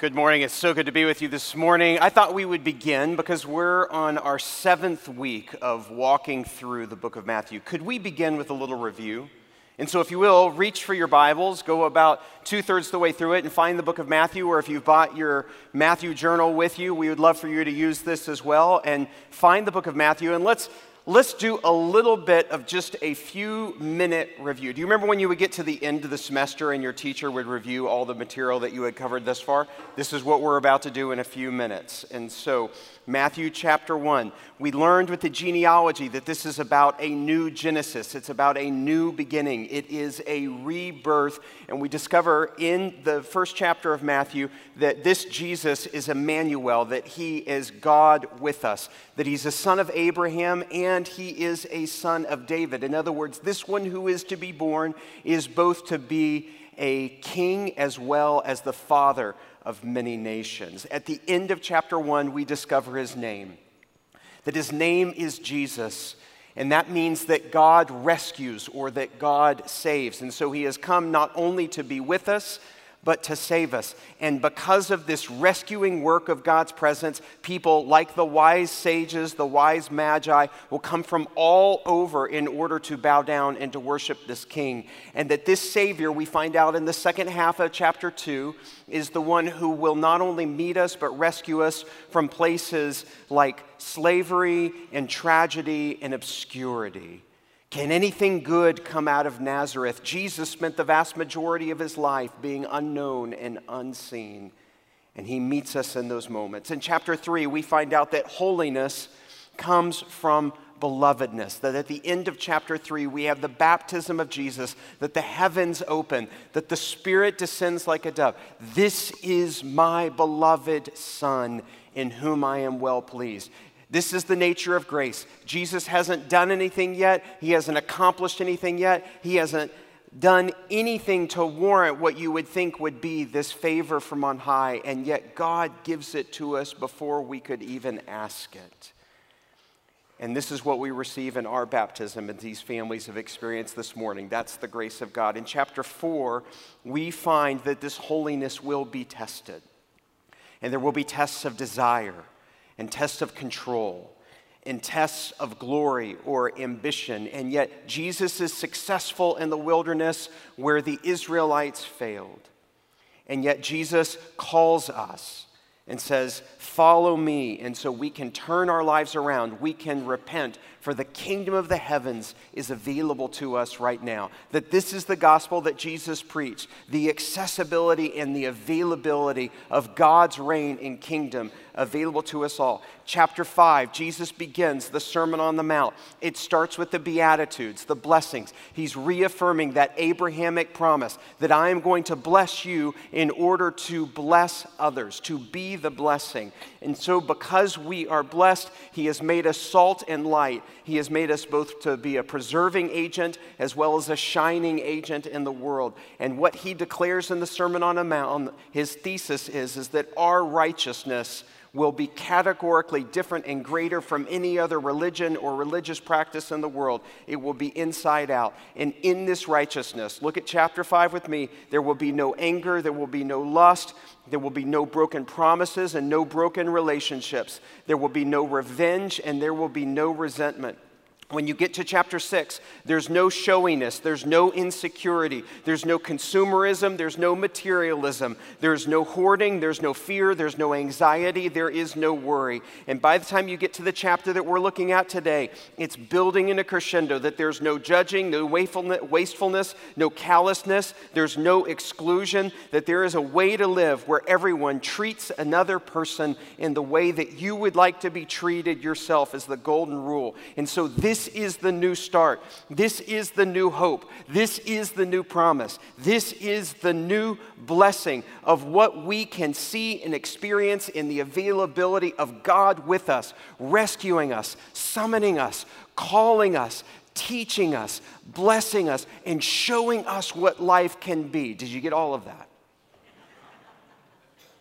Good morning. It's so good to be with you this morning. I thought we would begin because we're on our seventh week of walking through the book of Matthew. Could we begin with a little review? And so, if you will, reach for your Bibles, go about two thirds the way through it, and find the book of Matthew. Or if you've bought your Matthew journal with you, we would love for you to use this as well. And find the book of Matthew, and let's let's do a little bit of just a few minute review. Do you remember when you would get to the end of the semester and your teacher would review all the material that you had covered thus far? This is what we're about to do in a few minutes. And so, Matthew chapter 1, we learned with the genealogy that this is about a new Genesis. It's about a new beginning. It is a rebirth. And we discover in the first chapter of Matthew that this Jesus is Emmanuel, that he is God with us, that he's a son of Abraham and he is a son of David. In other words, this one who is to be born is both to be a king as well as the father of many nations. At the end of chapter one, we discover his name that his name is Jesus. And that means that God rescues or that God saves. And so he has come not only to be with us, but to save us. And because of this rescuing work of God's presence, people like the wise sages, the wise magi, will come from all over in order to bow down and to worship this king. And that this Savior, we find out in the second half of chapter 2, is the one who will not only meet us, but rescue us from places like slavery and tragedy and obscurity. Can anything good come out of Nazareth? Jesus spent the vast majority of his life being unknown and unseen, and he meets us in those moments. In chapter 3, we find out that holiness comes from belovedness. That at the end of chapter 3, we have the baptism of Jesus, that the heavens open, that the Spirit descends like a dove. This is my beloved Son in whom I am well pleased. This is the nature of grace. Jesus hasn't done anything yet, he hasn't accomplished anything yet, he hasn't done anything to warrant what you would think would be this favor from on high, and yet God gives it to us before we could even ask it. And this is what we receive in our baptism, and these families have experienced this morning. That's the grace of God. In chapter 4, we find that this holiness will be tested, and there will be tests of desire and tests of control and tests of glory or ambition. And yet, Jesus is successful in the wilderness where the Israelites failed. And yet, Jesus calls us and says, Follow me. And so we can turn our lives around. We can repent, for the kingdom of the heavens is available to us right now. That this is the gospel that Jesus preached the accessibility and the availability of God's reign and kingdom available to us all. Chapter 5, Jesus begins the Sermon on the Mount. It starts with the Beatitudes, the blessings. He's reaffirming that Abrahamic promise that I am going to bless you in order to bless others, to be the blessing. And so, because we are blessed, He has made us salt and light. He has made us both to be a preserving agent as well as a shining agent in the world. And what He declares in the Sermon on the Mount, his thesis is, is that our righteousness will be categorically different and greater from any other religion or religious practice in the world. It will be inside out. And in this righteousness, look at chapter 5 with me, there will be no anger, there will be no lust, there will be no broken promises and no broken relationships. There will be no revenge and there will be no resentment. When you get to chapter six, there's no showiness, there's no insecurity, there's no consumerism, there's no materialism, there's no hoarding, there's no fear, there's no anxiety, there is no worry. And by the time you get to the chapter that we're looking at today, it's building in a crescendo that there's no judging, no wastefulness, no callousness, there's no exclusion, that there is a way to live where everyone treats another person in the way that you would like to be treated yourself, as the golden rule. And so this this is the new start. This is the new hope. This is the new promise. This is the new blessing of what we can see and experience in the availability of God with us, rescuing us, summoning us, calling us, teaching us, blessing us, and showing us what life can be. Did you get all of that?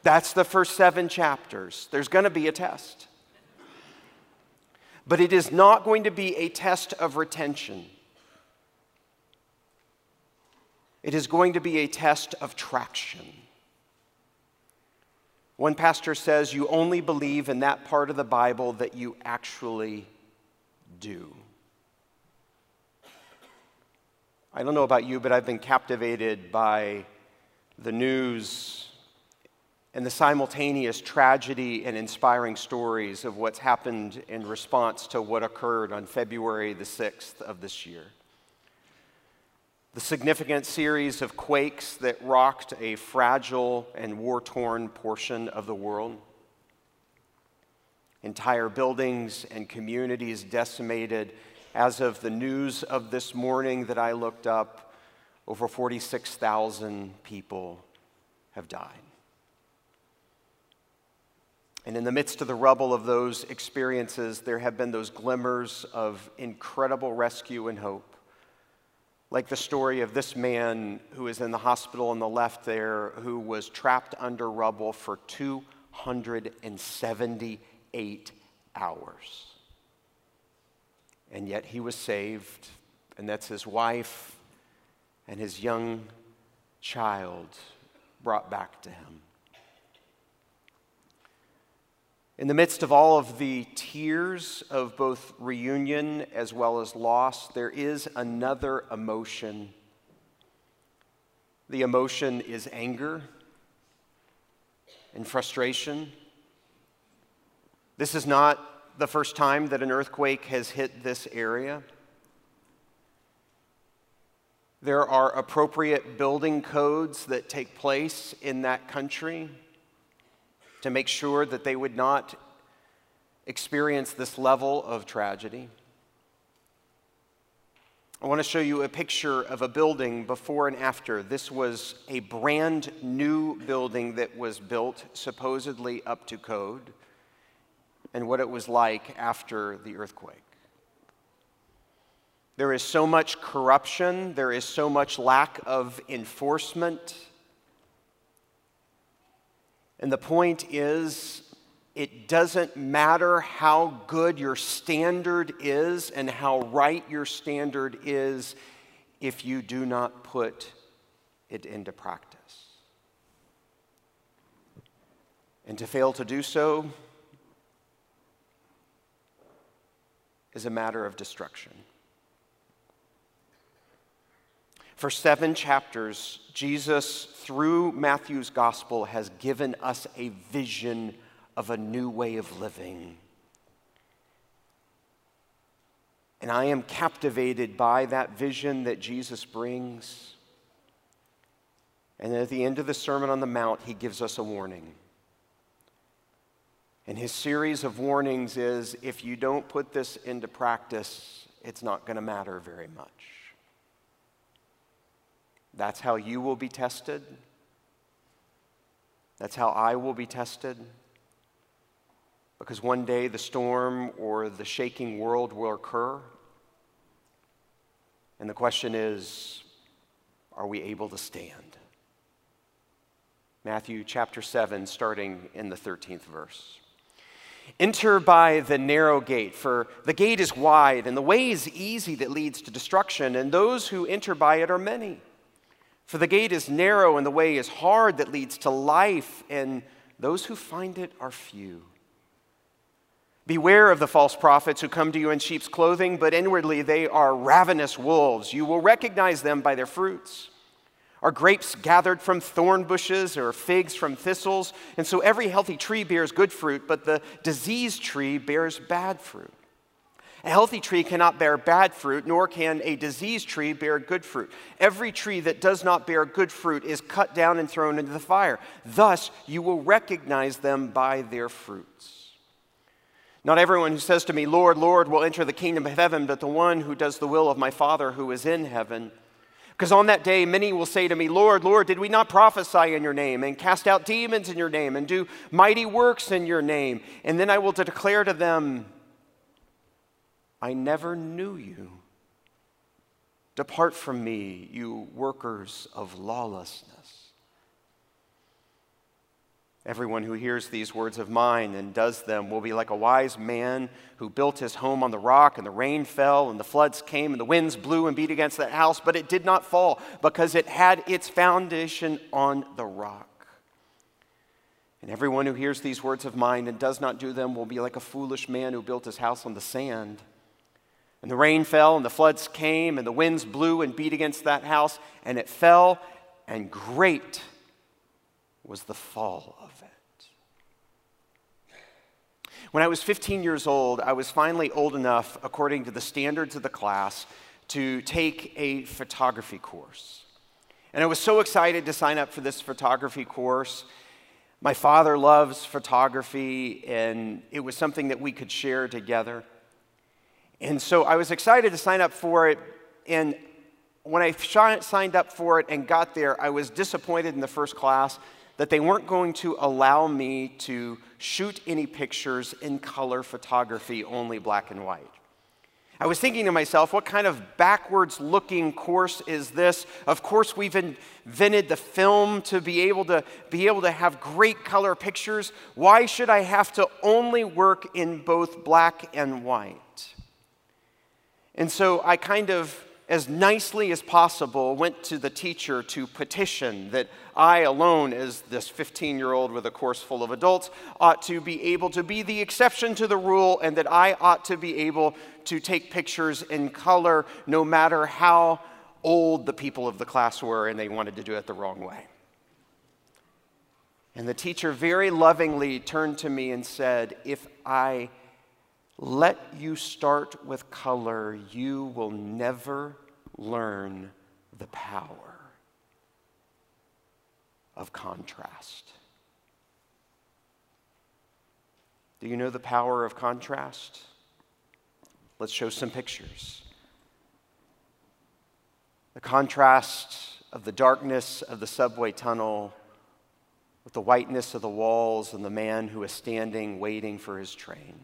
That's the first seven chapters. There's going to be a test. But it is not going to be a test of retention. It is going to be a test of traction. One pastor says you only believe in that part of the Bible that you actually do. I don't know about you, but I've been captivated by the news and the simultaneous tragedy and inspiring stories of what's happened in response to what occurred on February the 6th of this year. The significant series of quakes that rocked a fragile and war torn portion of the world. Entire buildings and communities decimated. As of the news of this morning that I looked up, over 46,000 people have died. And in the midst of the rubble of those experiences, there have been those glimmers of incredible rescue and hope. Like the story of this man who is in the hospital on the left there, who was trapped under rubble for 278 hours. And yet he was saved, and that's his wife and his young child brought back to him. In the midst of all of the tears of both reunion as well as loss, there is another emotion. The emotion is anger and frustration. This is not the first time that an earthquake has hit this area. There are appropriate building codes that take place in that country to make sure that they would not experience this level of tragedy. I want to show you a picture of a building before and after. This was a brand new building that was built supposedly up to code, and what it was like after the earthquake. There is so much corruption, there is so much lack of enforcement and the point is, it doesn't matter how good your standard is and how right your standard is if you do not put it into practice. And to fail to do so is a matter of destruction. For seven chapters, Jesus, through Matthew's gospel, has given us a vision of a new way of living. And I am captivated by that vision that Jesus brings. And at the end of the Sermon on the Mount, he gives us a warning. And his series of warnings is if you don't put this into practice, it's not going to matter very much. That's how you will be tested. That's how I will be tested. Because one day the storm or the shaking world will occur. And the question is are we able to stand? Matthew chapter 7, starting in the 13th verse. Enter by the narrow gate, for the gate is wide, and the way is easy that leads to destruction, and those who enter by it are many. For the gate is narrow and the way is hard that leads to life, and those who find it are few. Beware of the false prophets who come to you in sheep's clothing, but inwardly they are ravenous wolves. You will recognize them by their fruits. Are grapes gathered from thorn bushes or figs from thistles? And so every healthy tree bears good fruit, but the diseased tree bears bad fruit. A healthy tree cannot bear bad fruit, nor can a diseased tree bear good fruit. Every tree that does not bear good fruit is cut down and thrown into the fire. Thus, you will recognize them by their fruits. Not everyone who says to me, Lord, Lord, will enter the kingdom of heaven, but the one who does the will of my Father who is in heaven. Because on that day, many will say to me, Lord, Lord, did we not prophesy in your name, and cast out demons in your name, and do mighty works in your name? And then I will declare to them, I never knew you. Depart from me, you workers of lawlessness. Everyone who hears these words of mine and does them will be like a wise man who built his home on the rock, and the rain fell, and the floods came, and the winds blew and beat against that house, but it did not fall because it had its foundation on the rock. And everyone who hears these words of mine and does not do them will be like a foolish man who built his house on the sand. And the rain fell, and the floods came, and the winds blew and beat against that house, and it fell, and great was the fall of it. When I was 15 years old, I was finally old enough, according to the standards of the class, to take a photography course. And I was so excited to sign up for this photography course. My father loves photography, and it was something that we could share together. And so I was excited to sign up for it. And when I signed up for it and got there, I was disappointed in the first class that they weren't going to allow me to shoot any pictures in color photography, only black and white. I was thinking to myself, what kind of backwards looking course is this? Of course, we've invented the film to be able to be able to have great color pictures. Why should I have to only work in both black and white? And so I kind of, as nicely as possible, went to the teacher to petition that I alone, as this 15 year old with a course full of adults, ought to be able to be the exception to the rule and that I ought to be able to take pictures in color no matter how old the people of the class were and they wanted to do it the wrong way. And the teacher very lovingly turned to me and said, If I let you start with color, you will never learn the power of contrast. Do you know the power of contrast? Let's show some pictures. The contrast of the darkness of the subway tunnel with the whiteness of the walls and the man who is standing waiting for his train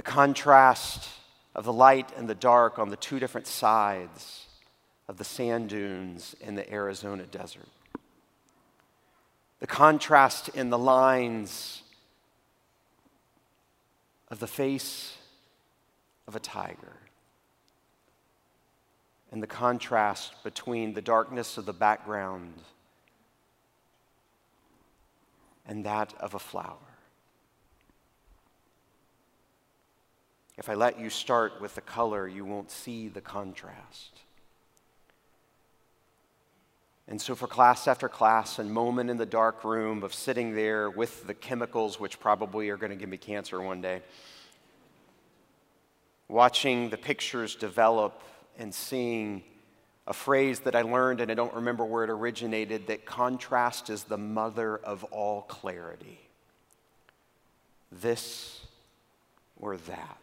the contrast of the light and the dark on the two different sides of the sand dunes in the Arizona desert. The contrast in the lines of the face of a tiger. And the contrast between the darkness of the background and that of a flower. If I let you start with the color, you won't see the contrast. And so, for class after class and moment in the dark room of sitting there with the chemicals, which probably are going to give me cancer one day, watching the pictures develop and seeing a phrase that I learned, and I don't remember where it originated, that contrast is the mother of all clarity. This or that.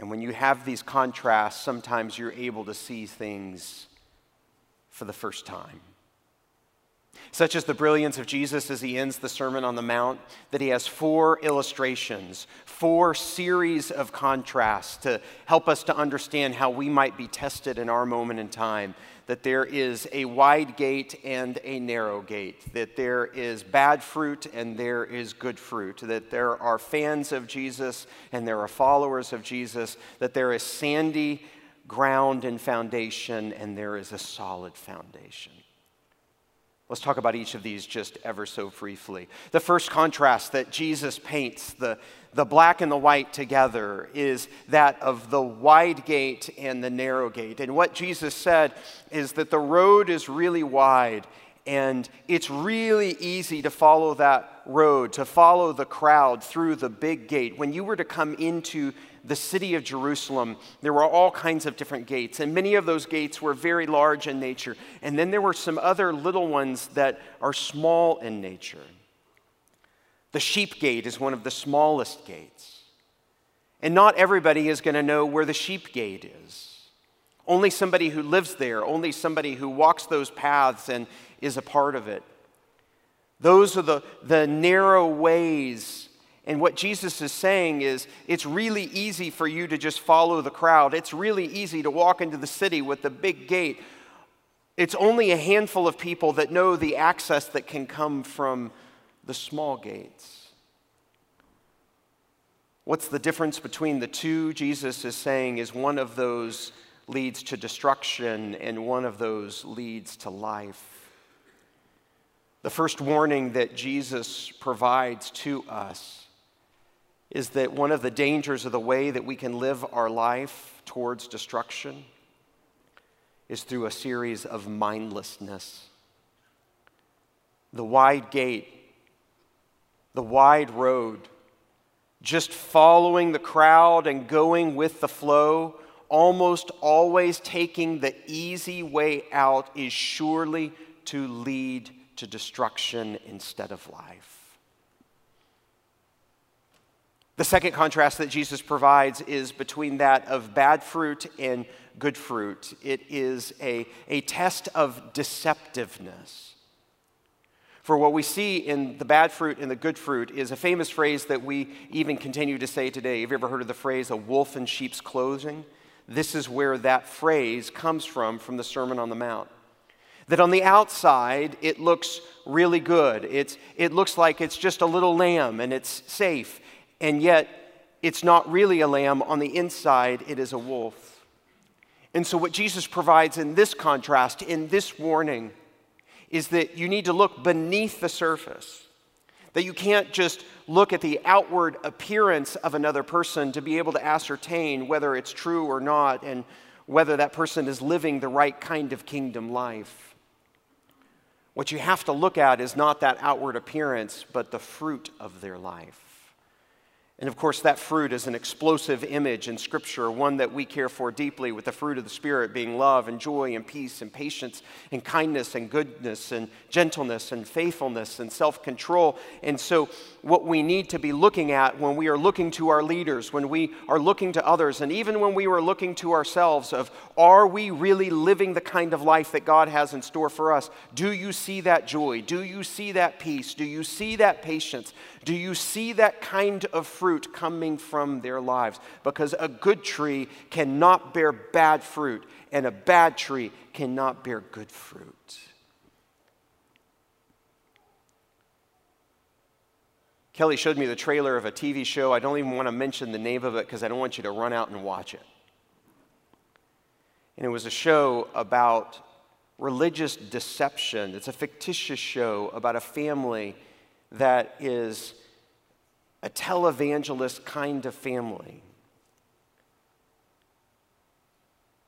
And when you have these contrasts, sometimes you're able to see things for the first time. Such as the brilliance of Jesus as he ends the Sermon on the Mount, that he has four illustrations, four series of contrasts to help us to understand how we might be tested in our moment in time that there is a wide gate and a narrow gate, that there is bad fruit and there is good fruit, that there are fans of Jesus and there are followers of Jesus, that there is sandy ground and foundation and there is a solid foundation. Let's talk about each of these just ever so briefly. The first contrast that Jesus paints, the, the black and the white together, is that of the wide gate and the narrow gate. And what Jesus said is that the road is really wide and it's really easy to follow that road, to follow the crowd through the big gate. When you were to come into the city of Jerusalem, there were all kinds of different gates, and many of those gates were very large in nature. And then there were some other little ones that are small in nature. The sheep gate is one of the smallest gates. And not everybody is going to know where the sheep gate is. Only somebody who lives there, only somebody who walks those paths and is a part of it. Those are the, the narrow ways and what Jesus is saying is, it's really easy for you to just follow the crowd. It's really easy to walk into the city with the big gate. It's only a handful of people that know the access that can come from the small gates. What's the difference between the two? Jesus is saying is one of those leads to destruction and one of those leads to life. The first warning that Jesus provides to us is that one of the dangers of the way that we can live our life towards destruction is through a series of mindlessness. The wide gate, the wide road, just following the crowd and going with the flow, almost always taking the easy way out, is surely to lead to destruction instead of life. The second contrast that Jesus provides is between that of bad fruit and good fruit. It is a, a test of deceptiveness. For what we see in the bad fruit and the good fruit is a famous phrase that we even continue to say today. Have you ever heard of the phrase, a wolf in sheep's clothing? This is where that phrase comes from, from the Sermon on the Mount. That on the outside, it looks really good. It's, it looks like it's just a little lamb and it's safe and yet it's not really a lamb. On the inside, it is a wolf. And so, what Jesus provides in this contrast, in this warning, is that you need to look beneath the surface. That you can't just look at the outward appearance of another person to be able to ascertain whether it's true or not and whether that person is living the right kind of kingdom life. What you have to look at is not that outward appearance, but the fruit of their life. And of course, that fruit is an explosive image in Scripture, one that we care for deeply, with the fruit of the Spirit being love and joy and peace and patience and kindness and goodness and gentleness and faithfulness and self control. And so, what we need to be looking at when we are looking to our leaders, when we are looking to others, and even when we are looking to ourselves, of are we really living the kind of life that God has in store for us? Do you see that joy? Do you see that peace? Do you see that patience? Do you see that kind of fruit coming from their lives? Because a good tree cannot bear bad fruit, and a bad tree cannot bear good fruit. Kelly showed me the trailer of a TV show. I don't even want to mention the name of it because I don't want you to run out and watch it. And it was a show about religious deception. It's a fictitious show about a family that is a televangelist kind of family.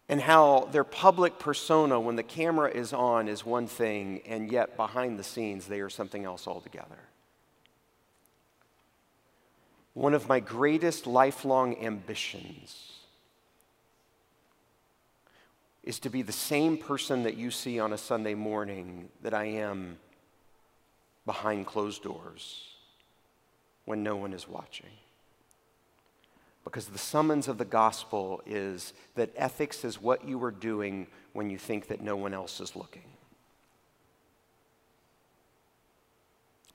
And how their public persona, when the camera is on, is one thing, and yet behind the scenes, they are something else altogether. One of my greatest lifelong ambitions is to be the same person that you see on a Sunday morning that I am behind closed doors when no one is watching. Because the summons of the gospel is that ethics is what you are doing when you think that no one else is looking.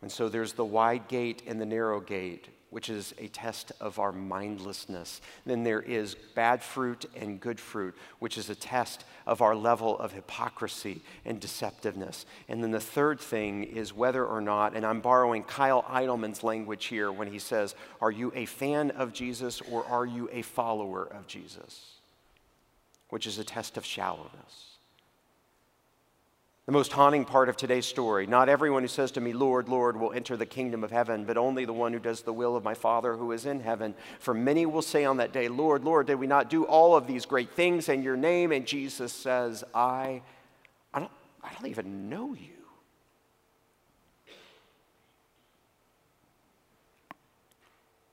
And so there's the wide gate and the narrow gate which is a test of our mindlessness. Then there is bad fruit and good fruit, which is a test of our level of hypocrisy and deceptiveness. And then the third thing is whether or not, and I'm borrowing Kyle Idleman's language here when he says, Are you a fan of Jesus or are you a follower of Jesus? Which is a test of shallowness. The most haunting part of today's story not everyone who says to me, Lord, Lord, will enter the kingdom of heaven, but only the one who does the will of my Father who is in heaven. For many will say on that day, Lord, Lord, did we not do all of these great things in your name? And Jesus says, I, I, don't, I don't even know you.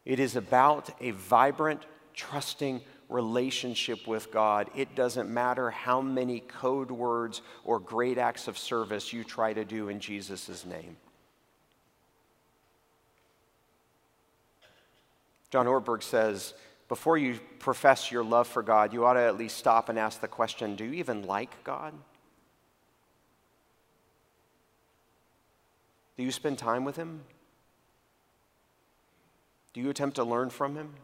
It is about a vibrant, trusting relationship with God, it doesn't matter how many code words or great acts of service you try to do in Jesus' name. John Ortberg says, before you profess your love for God, you ought to at least stop and ask the question do you even like God? Do you spend time with Him? Do you attempt to learn from Him?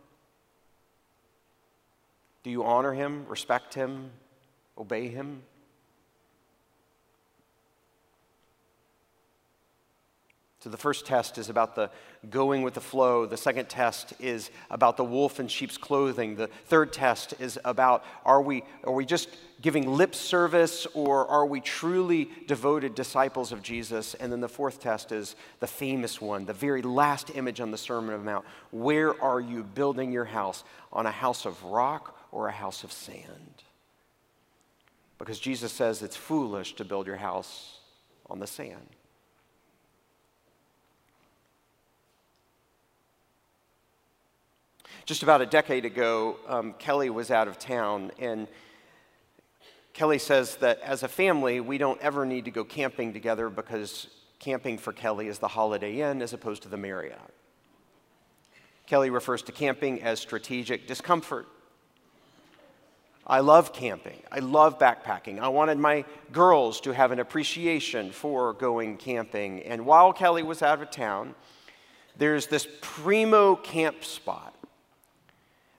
Do you honor him, respect him, obey him? So the first test is about the going with the flow. The second test is about the wolf in sheep's clothing. The third test is about are we, are we just giving lip service or are we truly devoted disciples of Jesus? And then the fourth test is the famous one, the very last image on the Sermon on the Mount. Where are you building your house? On a house of rock or a house of sand? Because Jesus says it's foolish to build your house on the sand. Just about a decade ago, um, Kelly was out of town, and Kelly says that as a family, we don't ever need to go camping together because camping for Kelly is the Holiday Inn as opposed to the Marriott. Kelly refers to camping as strategic discomfort. I love camping. I love backpacking. I wanted my girls to have an appreciation for going camping. And while Kelly was out of town, there's this primo camp spot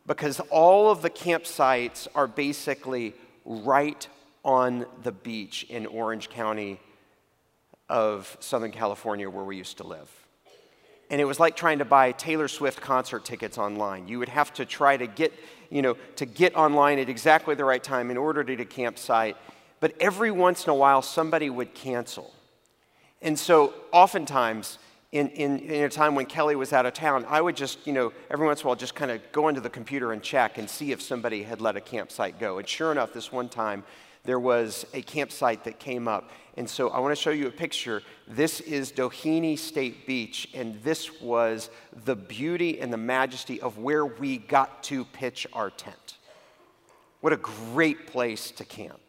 because all of the campsites are basically right on the beach in Orange County of Southern California where we used to live. And it was like trying to buy Taylor Swift concert tickets online. You would have to try to get, you know, to get online at exactly the right time in order to a campsite. But every once in a while, somebody would cancel. And so oftentimes, in, in, in, a time when Kelly was out of town, I would just, you know, every once in a while just kind of go into the computer and check and see if somebody had let a campsite go. And sure enough, this one time, there was a campsite that came up. And so I want to show you a picture. This is Doheny State Beach, and this was the beauty and the majesty of where we got to pitch our tent. What a great place to camp.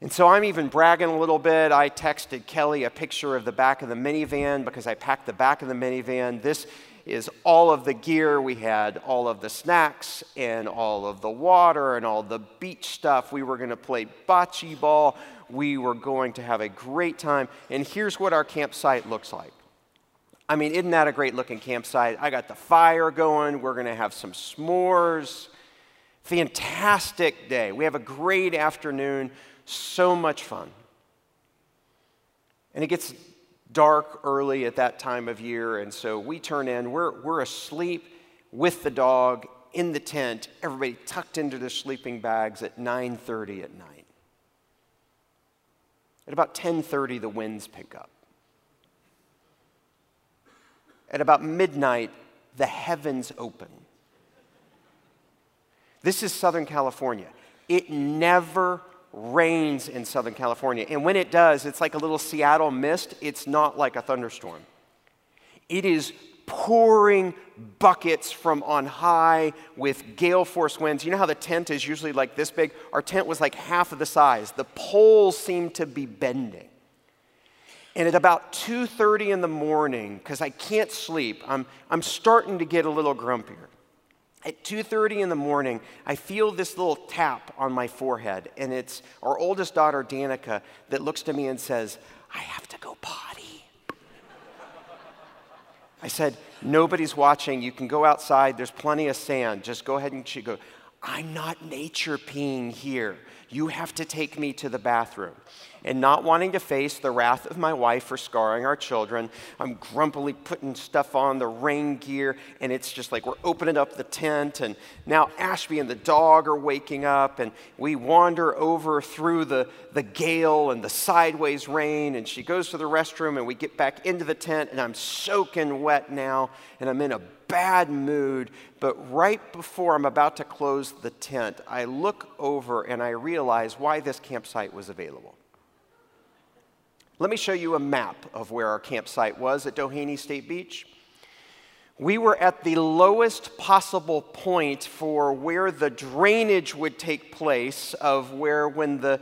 And so I'm even bragging a little bit. I texted Kelly a picture of the back of the minivan because I packed the back of the minivan. This is all of the gear. We had all of the snacks and all of the water and all the beach stuff. We were going to play bocce ball. We were going to have a great time. And here's what our campsite looks like. I mean, isn't that a great looking campsite? I got the fire going. We're going to have some s'mores. Fantastic day. We have a great afternoon so much fun. And it gets dark early at that time of year, and so we turn in. We're, we're asleep with the dog in the tent, everybody tucked into their sleeping bags at 9:30 at night. At about 10:30 the winds pick up. At about midnight the heavens open. This is Southern California. It never rains in Southern California. And when it does, it's like a little Seattle mist. It's not like a thunderstorm. It is pouring buckets from on high with gale force winds. You know how the tent is usually like this big? Our tent was like half of the size. The poles seemed to be bending. And at about 2:30 in the morning, because I can't sleep, I'm, I'm starting to get a little grumpier. At 2:30 in the morning, I feel this little tap on my forehead, and it's our oldest daughter Danica that looks to me and says, "I have to go potty." I said, "Nobody's watching. You can go outside. There's plenty of sand. Just go ahead and she go." I'm not nature peeing here. You have to take me to the bathroom and not wanting to face the wrath of my wife for scarring our children, I'm grumpily putting stuff on the rain gear, and it's just like we're opening up the tent, and now Ashby and the dog are waking up, and we wander over through the, the gale and the sideways rain, and she goes to the restroom, and we get back into the tent, and I'm soaking wet now, and I'm in a bad mood, but right before I'm about to close the tent, I look over and I realize why this campsite was available. Let me show you a map of where our campsite was at Doheny State Beach. We were at the lowest possible point for where the drainage would take place, of where when the,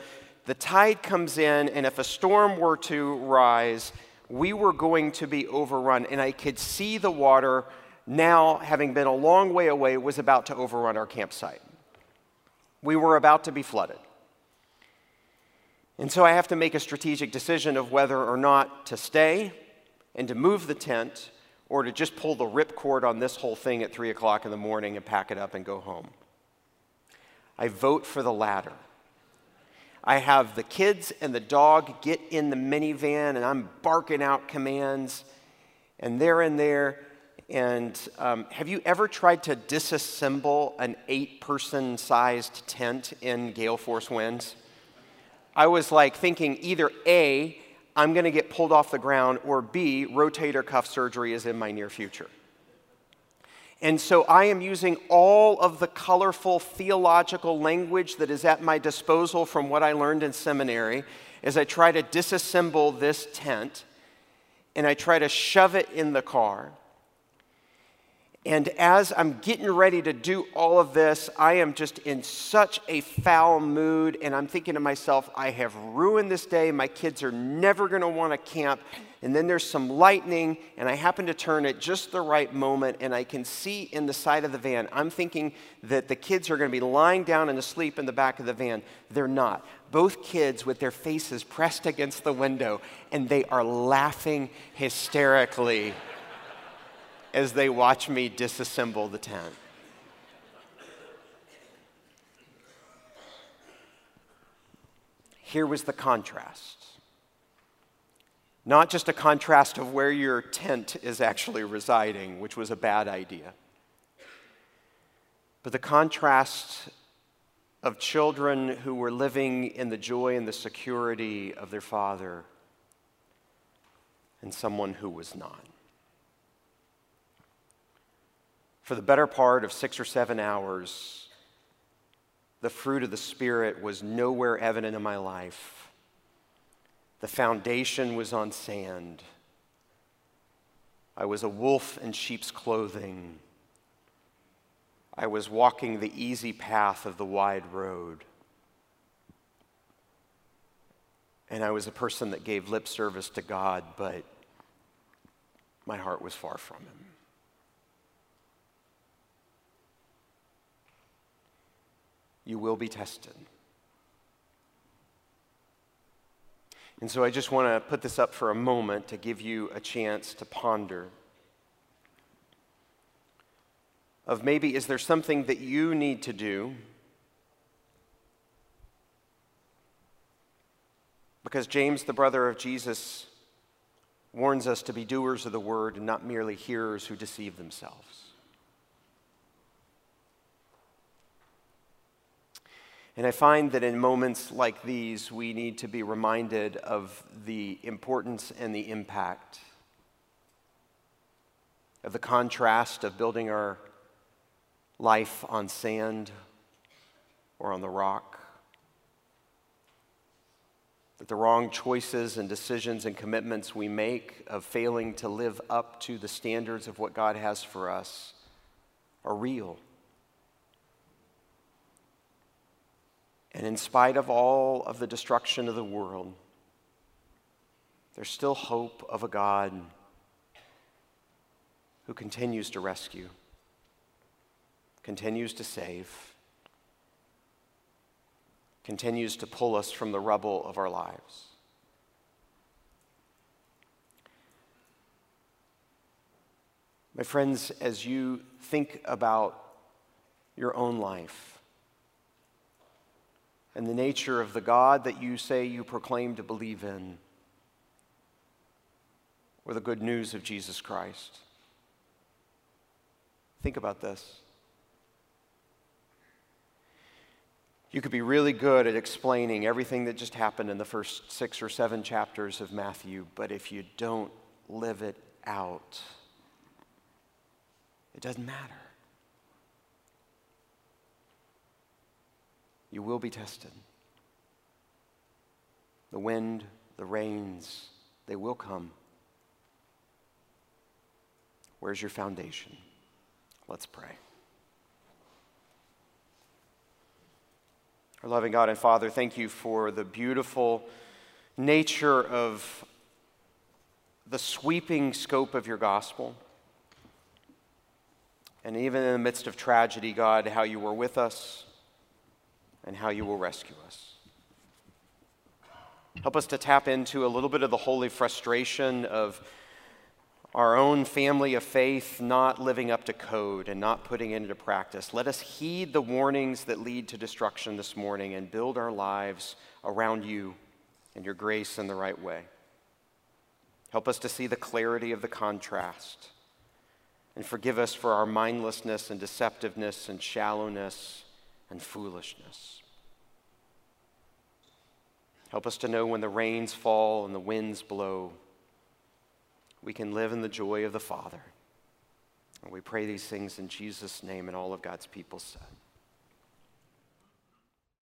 the tide comes in and if a storm were to rise, we were going to be overrun. And I could see the water now, having been a long way away, was about to overrun our campsite. We were about to be flooded. And so I have to make a strategic decision of whether or not to stay and to move the tent or to just pull the ripcord on this whole thing at 3 o'clock in the morning and pack it up and go home. I vote for the latter. I have the kids and the dog get in the minivan, and I'm barking out commands, and they're in there. And um, have you ever tried to disassemble an eight person sized tent in gale force winds? I was like thinking either A, I'm going to get pulled off the ground, or B, rotator cuff surgery is in my near future. And so I am using all of the colorful theological language that is at my disposal from what I learned in seminary as I try to disassemble this tent and I try to shove it in the car. And as I'm getting ready to do all of this, I am just in such a foul mood. And I'm thinking to myself, I have ruined this day. My kids are never going to want to camp. And then there's some lightning, and I happen to turn at just the right moment, and I can see in the side of the van. I'm thinking that the kids are going to be lying down and asleep in the back of the van. They're not. Both kids with their faces pressed against the window, and they are laughing hysterically as they watch me disassemble the tent. Here was the contrast. Not just a contrast of where your tent is actually residing, which was a bad idea, but the contrast of children who were living in the joy and the security of their father and someone who was not. For the better part of six or seven hours, the fruit of the Spirit was nowhere evident in my life. The foundation was on sand. I was a wolf in sheep's clothing. I was walking the easy path of the wide road. And I was a person that gave lip service to God, but my heart was far from Him. You will be tested. And so I just want to put this up for a moment to give you a chance to ponder. Of maybe, is there something that you need to do? Because James, the brother of Jesus, warns us to be doers of the word and not merely hearers who deceive themselves. And I find that in moments like these, we need to be reminded of the importance and the impact of the contrast of building our life on sand or on the rock. That the wrong choices and decisions and commitments we make of failing to live up to the standards of what God has for us are real. And in spite of all of the destruction of the world, there's still hope of a God who continues to rescue, continues to save, continues to pull us from the rubble of our lives. My friends, as you think about your own life, and the nature of the God that you say you proclaim to believe in, or the good news of Jesus Christ. Think about this. You could be really good at explaining everything that just happened in the first six or seven chapters of Matthew, but if you don't live it out, it doesn't matter. You will be tested. The wind, the rains, they will come. Where's your foundation? Let's pray. Our loving God and Father, thank you for the beautiful nature of the sweeping scope of your gospel. And even in the midst of tragedy, God, how you were with us, and how you will rescue us. Help us to tap into a little bit of the holy frustration of our own family of faith not living up to code and not putting it into practice. Let us heed the warnings that lead to destruction this morning and build our lives around you and your grace in the right way. Help us to see the clarity of the contrast and forgive us for our mindlessness and deceptiveness and shallowness and foolishness. Help us to know when the rains fall and the winds blow we can live in the joy of the Father. And we pray these things in Jesus' name, and all of God's people said.